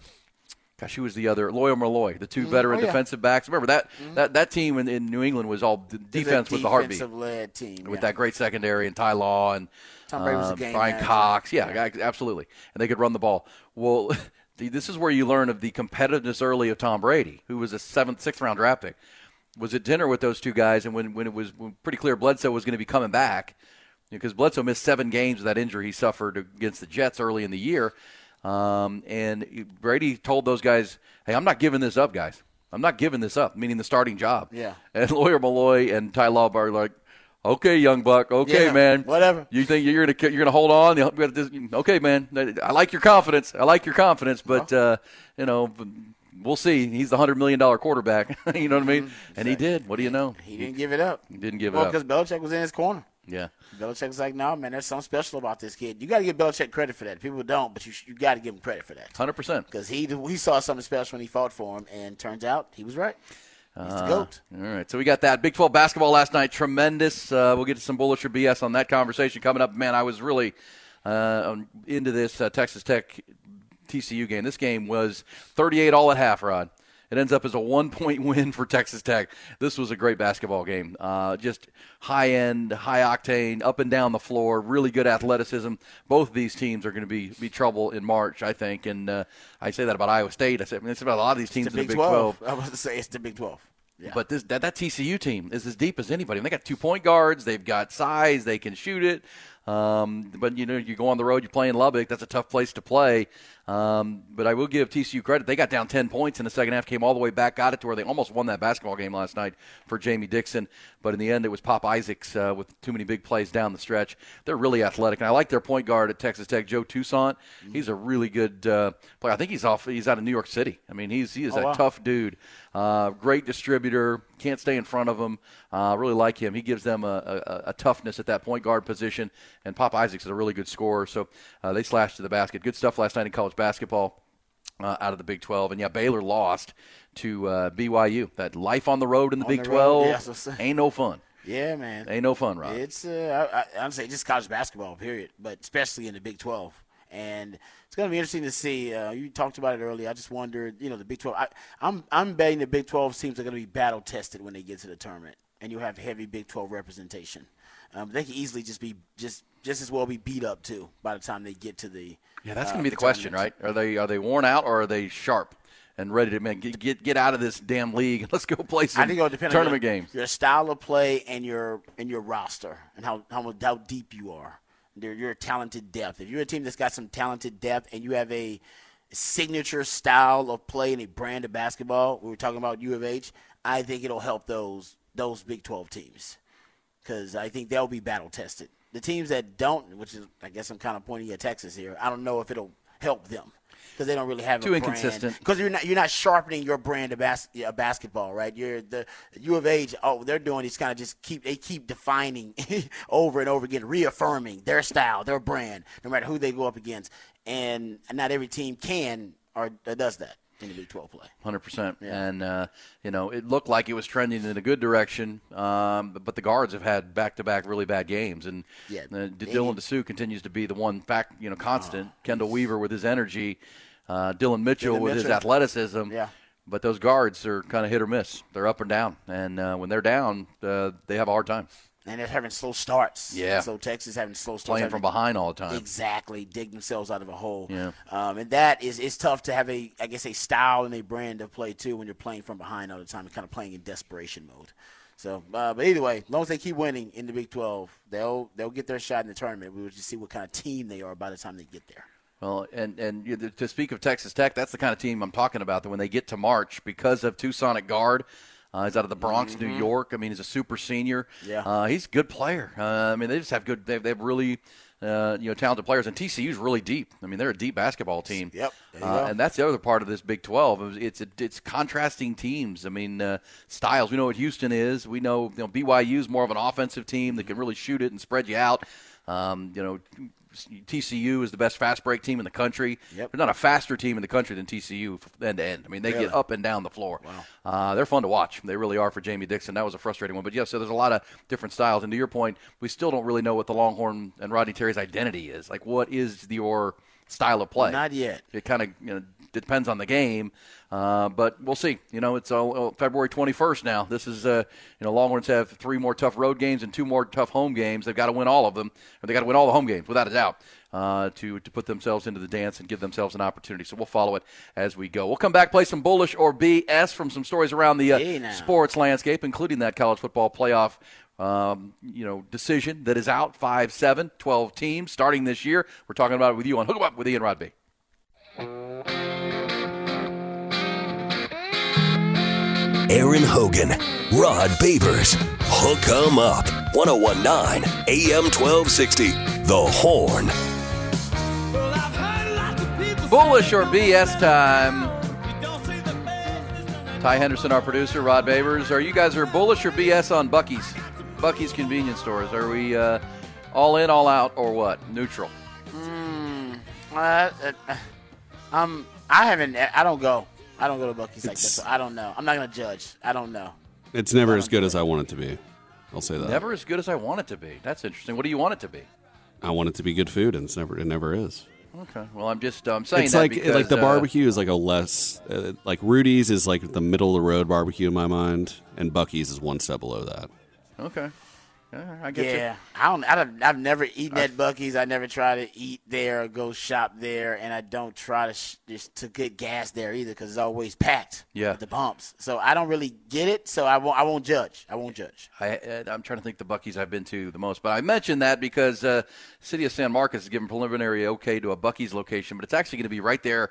gosh, who was the other Lawyer Milloy, the two veteran Oh, yeah. Mm-hmm. defensive backs. Remember that that that team in, in New England was all defense with the heartbeat defensive-led team with yeah. that great secondary and Ty Law and Tom Brady was a um, game Brian manager. Cox. Yeah, guys, absolutely, and they could run the ball. Well. This is where you learn of the competitiveness early of Tom Brady, who was a seventh, sixth round draft pick. Was at dinner with those two guys, and when, when it was pretty clear Bledsoe was going to be coming back, because Bledsoe missed seven games with that injury he suffered against the Jets early in the year. Um, and Brady told those guys, "Hey, I'm not giving this up, guys. I'm not giving this up." Meaning the starting job. Yeah. And Lawyer Milloy and Ty Law are like, "Okay, young buck. Okay, Yeah, man. whatever. You think you're gonna you're gonna hold on? You got this- Okay, man. I like your confidence. I like your confidence, but uh, you know." We'll see. He's the hundred million dollar quarterback. you know what I mean? And he did. What do you know? Mm-hmm. He didn't give it up. He didn't give well, it because up. Belichick was in his corner. Yeah. Belichick was like, "No, man, there's something special about this kid. You got to give Belichick credit for that. People don't, but you you got to give him credit for that Hundred percent. because he he saw something special when he fought for him, and turns out he was right. He's the goat. All right, so we got that Big 12 basketball last night. Tremendous. Uh, we'll get to some bullish or BS on that conversation coming up. Man, I was really uh, um, into this uh, Texas Tech TCU game. This game was 38 all at half, Rod. It ends up as a one point win for Texas Tech. This was a great basketball game. Uh, just high end, high octane, up and down the floor, really good athleticism. Both of these teams are going to be, be trouble in March, I think. And uh, I say that about Iowa State. I say I mean, it's about a lot of these teams the in the Big Big 12. 12. I was to say it's the Big 12. Yeah. But this that, that TCU team is as deep as anybody. And they got two point guards. They've got size. They can shoot it. Um, but you know, you go on the road. You play in Lubbock. That's a tough place to play. Um, but I will give TCU credit. They got down ten points in the second half. Came all the way back. Got it to where they almost won that basketball game last night for Jamie Dixon. But in the end, it was Pop Isaacs uh, with too many big plays down the stretch. They're really athletic, and I like their point guard at Texas Tech, Joe Toussaint. He's a really good uh, player. I think he's off. He's out of New York City. I mean, he's he is Oh, a wow. tough dude. Uh, great distributor. Can't stay in front of him. Uh, really like him. He gives them a, a, a toughness at that point guard position. And Pop Isaacs is a really good scorer. So uh, they slashed to the basket. Good stuff last night in college basketball. uh, out of the Big 12. And yeah, Baylor lost to uh, BYU. That life on the road in the On Big the 12 yeah, so- so- ain't no fun. Yeah, man. Ain't no fun, Rob. It's uh, I, I, I'm saying just college basketball, period. But especially in the Big 12, and it's going to be interesting to see. Uh, you talked about it earlier. I just wondered, you know, the Big 12. I, I'm I'm betting the Big 12 teams are going to be battle tested when they get to the tournament, and you'll have heavy Big 12 representation. Um, they can easily just be just just as well be beat up too by the time they get to the. Yeah, that's uh, going to be the question, right? Are they are they worn out or are they sharp and ready to man, get, get get out of this damn league? Let's go play some I think it'll depend tournament on your, games. your style of play and your and your roster and how how, how deep you are. Your, your talented depth. If you're a team that's got some talented depth and you have a signature style of play and a brand of basketball, we were talking about U of H. I think it'll help those those Big 12 teams because I think they'll be battle tested. The teams that don't, which is I guess I'm kind of pointing at Texas here. I don't know if it'll help them because they don't really have Too a inconsistent. Because you're not you're not sharpening your brand of bas- uh, basketball, right? You're the U of H. Oh, they're doing is kind of just keep they keep defining over and over again, reaffirming their style, their brand, no matter who they go up against. And not every team can or does that in the Big 12 play. Hundred percent, and uh, you know it looked like it was trending in a good direction, um, but the guards have had back-to-back really bad games, and Yeah, uh, Dylan Disu continues to be the one fact, you know, constant. Oh. Chendall Weaver with his energy, uh, Dillon Mitchell Dylan with his athleticism. Yeah. But those guards are kind of hit or miss. They're up and down, and uh, when they're down, uh, they have a hard time. And they're having slow starts. Yeah. So Texas having slow starts. Playing having- from behind all the time. Exactly. Dig themselves out of a hole. Yeah. Um, and that is it's tough to have a I guess a style and a brand of play too when you're playing from behind all the time and kind of playing in desperation mode. So, uh, but either way, as long as they keep winning in the Big 12, they'll they'll get their shot in the tournament. We will just see what kind of team they are by the time they get there. Well, and and to speak of Texas Tech, that's the kind of team I'm talking about. That when they get to March, because of Toussaint at guard, uh, he's out of the Bronx, New York. I mean, he's a super senior. Mm-hmm. Yeah. uh, he's a good player. Uh, I mean, they just have good. They, they have really. Uh, you know, talented players, and TCU's really deep. I mean, they're a deep basketball team. Yep, Uh, and that's the other part of this Big 12. It's a, it's contrasting teams. I mean, uh, styles. We know what Houston is. We know, you know BYU's more of an offensive team that can really shoot it and spread you out. Um, you know, TCU is the best fast break team in the country. Yep. They're not a faster team in the country than TCU end to end. I mean, they Really? get up and down the floor. Uh, they're fun to watch. They really are for Jamie Dixon. That was a frustrating one. But yeah, so there's a lot of different styles. And to your point, we still don't really know what the Longhorn and Rodney Terry's identity is. Like, what is your style of play? Not yet. It kind of you know depends on the game, uh, but we'll see. You know, it's uh, February 21st now. This is uh, you know Longhorns have three more tough road games and two more tough home games. They've got to win all of them, or they got to win all the home games without a doubt. Uh, to to put themselves into the dance and give themselves an opportunity. So we'll follow it as we go. We'll come back, play some bullish or BS from some stories around the uh, Hey, sports landscape, including that college football playoff um, you know, decision that is out 5 7, 12 teams starting this year. We're talking about it with you on Hook 'em Up with Ian Rodby. Aaron Hogan, Rod Babers, Hook 'em Up, 1019 AM 1260, The Horn. Bullish or BS time. Ty Henderson, our producer, Rod Babers. Are you guys are bullish or BS on Buc-ee's? Buc-ee's convenience stores. Are we uh, all in, all out, or what? Neutral. Uh, uh, um, I haven't. I don't go. I don't go to Buc-ee's like that. So I don't know. I'm not gonna judge. I don't know. It's never as good as I want it to be. I'll say that. Never as good as I want it to be. That's interesting. What do you want it to be? I want it to be good food, and it's never. It never is. Okay. Well, I'm just um, saying it's that like because, like the uh, barbecue is like a less uh, like Rudy's is like the middle of the road barbecue in my mind, and Buc-ee's is one step below that. Okay. Yeah, I get Yeah, I don't. I don't. I've never eaten at Buc-ee's. I never try to eat there or go shop there, and I don't try to sh- just to get gas there either because it's always packed. Yeah. the pumps. So I don't really get it. So I won't. I won't judge. I won't judge. I, I'm trying to think the Buc-ee's I've been to the most, but I mentioned that because uh, City of San Marcos has given preliminary okay to a Buc-ee's location, but it's actually going to be right there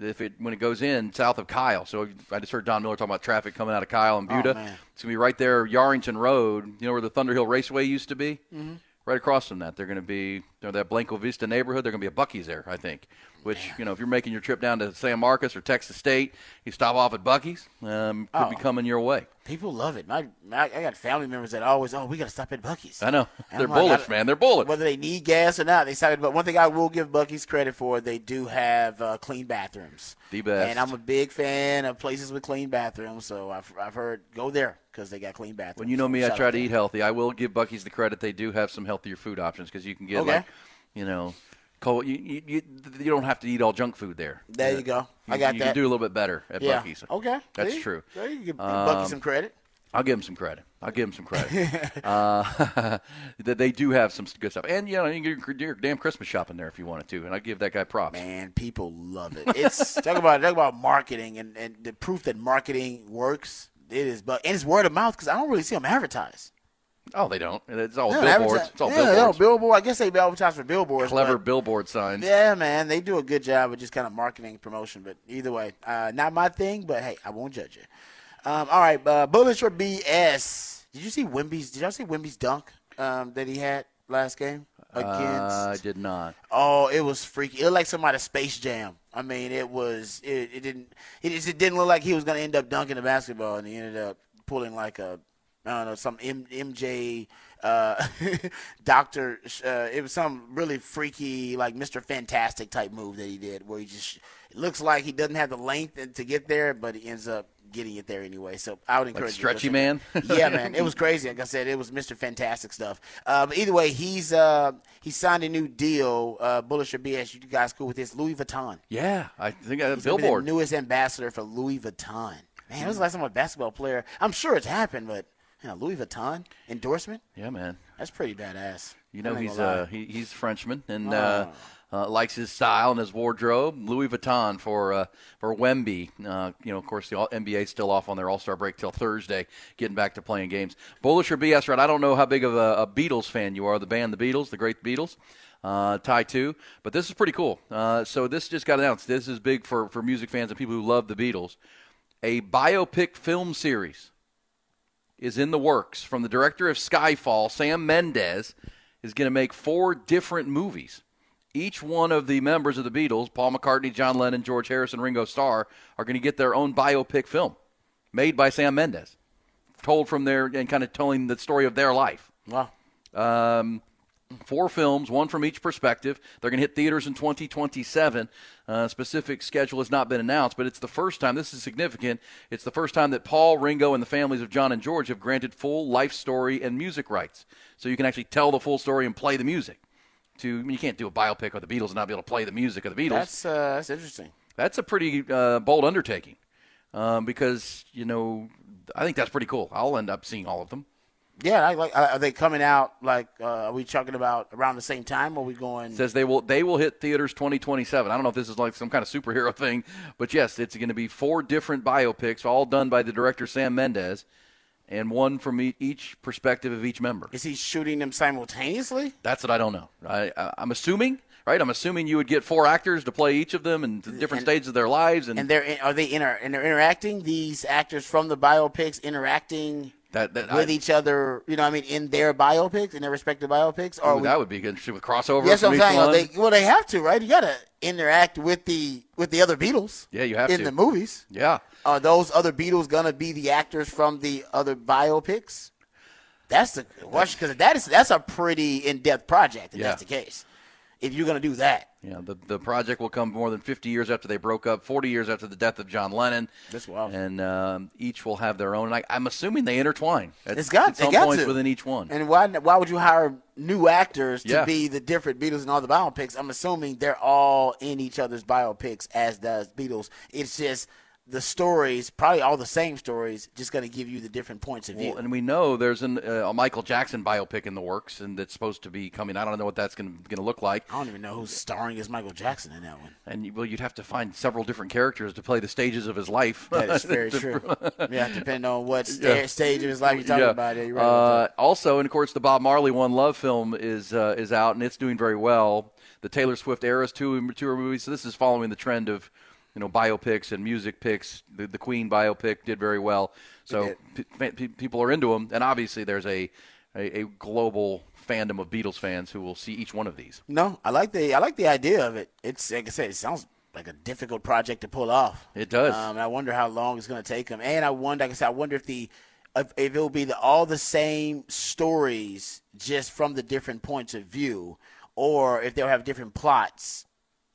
if it when it goes in south of Kyle. So I just heard Don Miller talking about traffic coming out of Kyle and Oh, Buda. man. it's going to be right there, Yarrington Road. You know where the Thunderhill Raceway used to be? Mm-hmm. Right across from that, they're going to be you know, that Blanco Vista neighborhood. They're going to be a Buc-ee's there, I think. Which you know, if you're making your trip down to San Marcos or Texas State, you stop off at Buc-ee's. Um, could be Oh. coming your way. People love it. My, my I got family members that always, oh, we got to stop at Buc-ee's. I know. And They're like, bullish, man. They're bullish. Whether they need gas or not, they stop it. But one thing I will give Buc-ee's credit for, they do have uh, clean bathrooms. The best. And I'm a big fan of places with clean bathrooms, so I've, I've heard go there because they got clean bathrooms. When you know me, I try to eat healthy. I will give Buc-ee's the credit; they do have some healthier food options because you can get Okay. like, you know, cold. You, you you you don't have to eat all junk food there. There you go. I got you that. can do a little bit better at Yeah. Buc-ee's. Okay. that's true. There you give Um, Buc-ee some credit. I'll give him some credit. I'll give him some credit. uh, that they do have some good stuff, and you know, you can do your damn Christmas shopping there if you wanted to, and I give that guy props. Man, people love it. It's talk about talk about marketing and, and the proof that marketing works. It is, but and it's word of mouth because I don't really see them advertise. Oh, they don't. It's all billboards. advertise- It's all yeah, billboards. they don't billboard. I guess they advertise for billboards. Clever billboard signs. Yeah, man, they do a good job of just kind of marketing promotion. But either way, uh, not my thing. But hey, I won't judge you. Um, all right, uh, bullish or BS? Did you see Wemby's? Did y'all see Wemby's dunk um, that he had last game against? Uh, I did not. Oh, it was freaky. It looked like somebody Space Jam. I mean, it was. It, it didn't. It just it didn't look like he was going to end up dunking the basketball, and he ended up pulling like a, I don't know, some M, MJ, uh, Doctor. Uh, it was some really freaky, like Mister Fantastic type move that he did, where he just it looks like he doesn't have the length to get there, but he ends up getting it there anyway. So I would encourage you stretchy man? yeah, man, it was crazy. Like I said, it was Mr. Fantastic stuff. Uh, but either way, he's uh, he signed a new deal. Uh, Bullish or BS, you guys cool with this? Louis Vuitton. Yeah, I think I He's billboard. the newest ambassador for Louis Vuitton. Man, it was the last time a basketball player. I'm sure it's happened, but you know, Louis Vuitton endorsement. Yeah, man. That's pretty badass. You know he's uh he, he's Frenchman and Oh. uh, uh, likes his style and his wardrobe. Louis Vuitton for uh, for Wemby. Uh, you know, of course, the NBA's still off on their All Star break till Thursday, getting back to playing games. Bullish or BS, right? I don't know how big of a, a Beatles fan you are. The band, the Beatles, the great Beatles. Uh, Ty too, but this is pretty cool. Uh, so this just got announced. This is big for for music fans and people who love the Beatles. A biopic film series is in the works from the director of Skyfall, Sam Mendes, is going to make four different movies. Each one of the members of the Beatles, Paul McCartney, John Lennon, George Harrison, Ringo Starr, are going to get their own biopic film made by Sam Mendes, told from their and kind of telling the story of their life. Wow. Um, four films, one from each perspective. They're going to hit theaters in 2027. Uh, specific schedule has not been announced, but it's the first time. This is significant. It's the first time that Paul, Ringo, and the families of John and George have granted full life story and music rights, so you can actually tell the full story and play the music. To I mean, you can't do a biopic of the Beatles and not be able to play the music of the Beatles. That's uh, that's interesting. That's a pretty uh, bold undertaking, um, because you know I think that's pretty cool. I'll end up seeing all of them. Yeah, I like. Are they coming out like? Uh, are we talking about around the same time? Or are we going? says they will they will hit theaters 2027. I don't know if this is like some kind of superhero thing, but yes, it's going to be four different biopics, all done by the director Sam Mendes, and one from each perspective of each member. Is he shooting them simultaneously? That's what I don't know. I, I, I'm assuming, right? I'm assuming you would get four actors to play each of them in different stages of their lives, and, And they're in, are they inter and they're interacting? These actors from the biopics interacting that, that with I, each other. You know, I mean, in their biopics, in their respective biopics. Or that would be interesting with crossovers. Yes, I'm saying. Well they, well, they have to, right? You got to interact with the with the other Beatles. Yeah, you have in to. the movies. Yeah. Are those other Beatles gonna be the actors from the other biopics? That's the question because that is that's a pretty in depth project. If Yeah. that's the case, if you're gonna do that, Yeah, the the project will come more than 50 years after they broke up, 40 years after the death of John Lennon. That's wild. And um, each will have their own. And I, I'm assuming they intertwine. At, it's got at some got points to within each one. And why why would you hire new actors to Yeah. be the different Beatles and all the biopics? I'm assuming they're all in each other's biopics as does Beatles. It's just the stories, probably all the same stories, just going to give you the different points of view. Well, and we know there's an, uh, a Michael Jackson biopic in the works, and that's supposed to be coming. I don't know what that's going to look like. I don't even know who's starring as Michael Jackson in that one. And you, well, you'd have to find several different characters to play the stages of his life. That is very true. yeah, depending on what sta- Yeah. stage of his life you're talking Yeah. about. You're right Uh, also, and of course, the Bob Marley One Love film is uh, is out and it's doing very well. The Taylor Swift Eras tour, tour movie. So this is following the trend of you know biopics and music picks. The, the Queen biopic did very well. So p- fa- pe- people are into them, and obviously there's a, a a global fandom of Beatles fans who will see each one of these. No, I like the I like the idea of it. It's like I said, it sounds like a difficult project to pull off. It does. Um, and I wonder how long it's going to take them. And I wonder, like I said, I wonder if the if, if it will be the, all the same stories just from the different points of view, or if they'll have different plots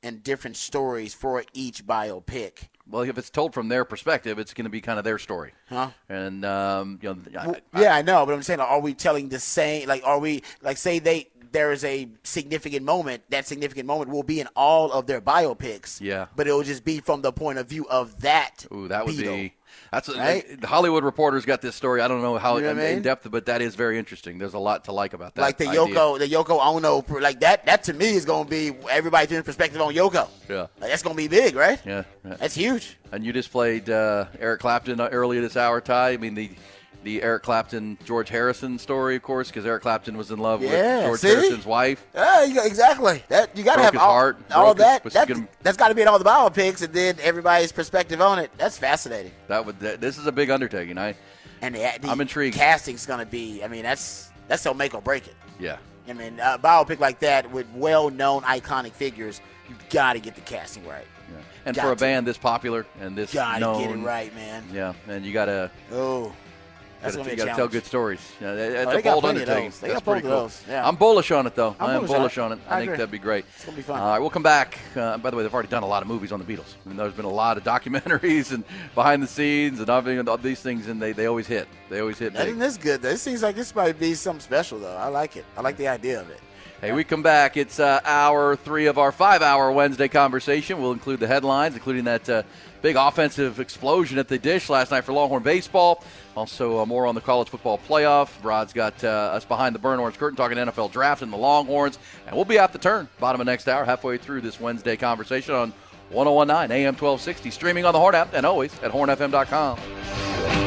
and different stories for each biopic. Well, if it's told from their perspective, it's going to be kind of their story. Huh? And um, you know, I- Well, yeah, I know, but I'm saying, are we telling the same? Like, are we like say they there is a significant moment? That significant moment will be in all of their biopics. Yeah. but it will just be from the point of view of that. Ooh, that would Beatle. be. That's a, Right? the Hollywood Reporter's got this story. I don't know how You know what I in depth, but that is very interesting. There's a lot to like about that. like the idea. Yoko, the Yoko Ono, like that. That to me is going to be everybody's perspective on Yoko. Yeah. Like, that's going to be big, right? Yeah, yeah. That's huge. And you just played uh, Eric Clapton earlier this hour, Ty. I mean the the Eric Clapton George Harrison story, of course, because Eric Clapton was in love Yeah, with George see? Harrison's wife. Yeah, you exactly. That you got to have his all, heart, all his- that. was That, gonna- that's got to be in all the biopics, and then everybody's perspective on it. That's fascinating. That would that, this is a big undertaking. I And the, the I'm intrigued. Casting's going to be. I mean, that's that's how make or break it. yeah. I mean, a biopic like that with well-known iconic figures, you got to get the casting right. yeah. And Got for a to. band this popular and this Got to known, get it right, man. Yeah, and you gotta Oh, that's going you to be a gotta tell good stories. Yeah, that's Oh, a bold undertaking. They That's got pretty cool. those, yeah. I'm bullish on it, though. I'm I am bullish on it. I, I think agree. that'd be great. It's gonna be fun. All right, we'll come back. Uh, by the way, they've already done a lot of movies on the Beatles. I mean, there's been a lot of documentaries and behind the scenes and all these things, and they, they always hit. They always hit big. this good. This seems like this might be something special, though. I like it. I like the idea of it. Hey, we come back. It's uh, hour three of our five-hour Wednesday conversation. We'll include the headlines, including that uh, big offensive explosion at the Disch last night for Longhorn baseball. Also, uh, more on the college football playoff. Rod's got uh, us behind the burn orange curtain talking NFL draft and the Longhorns, and we'll be at the turn bottom of next hour, halfway through this Wednesday conversation on 1019 AM 1260, streaming on the Horn app, and always at hornfm.com.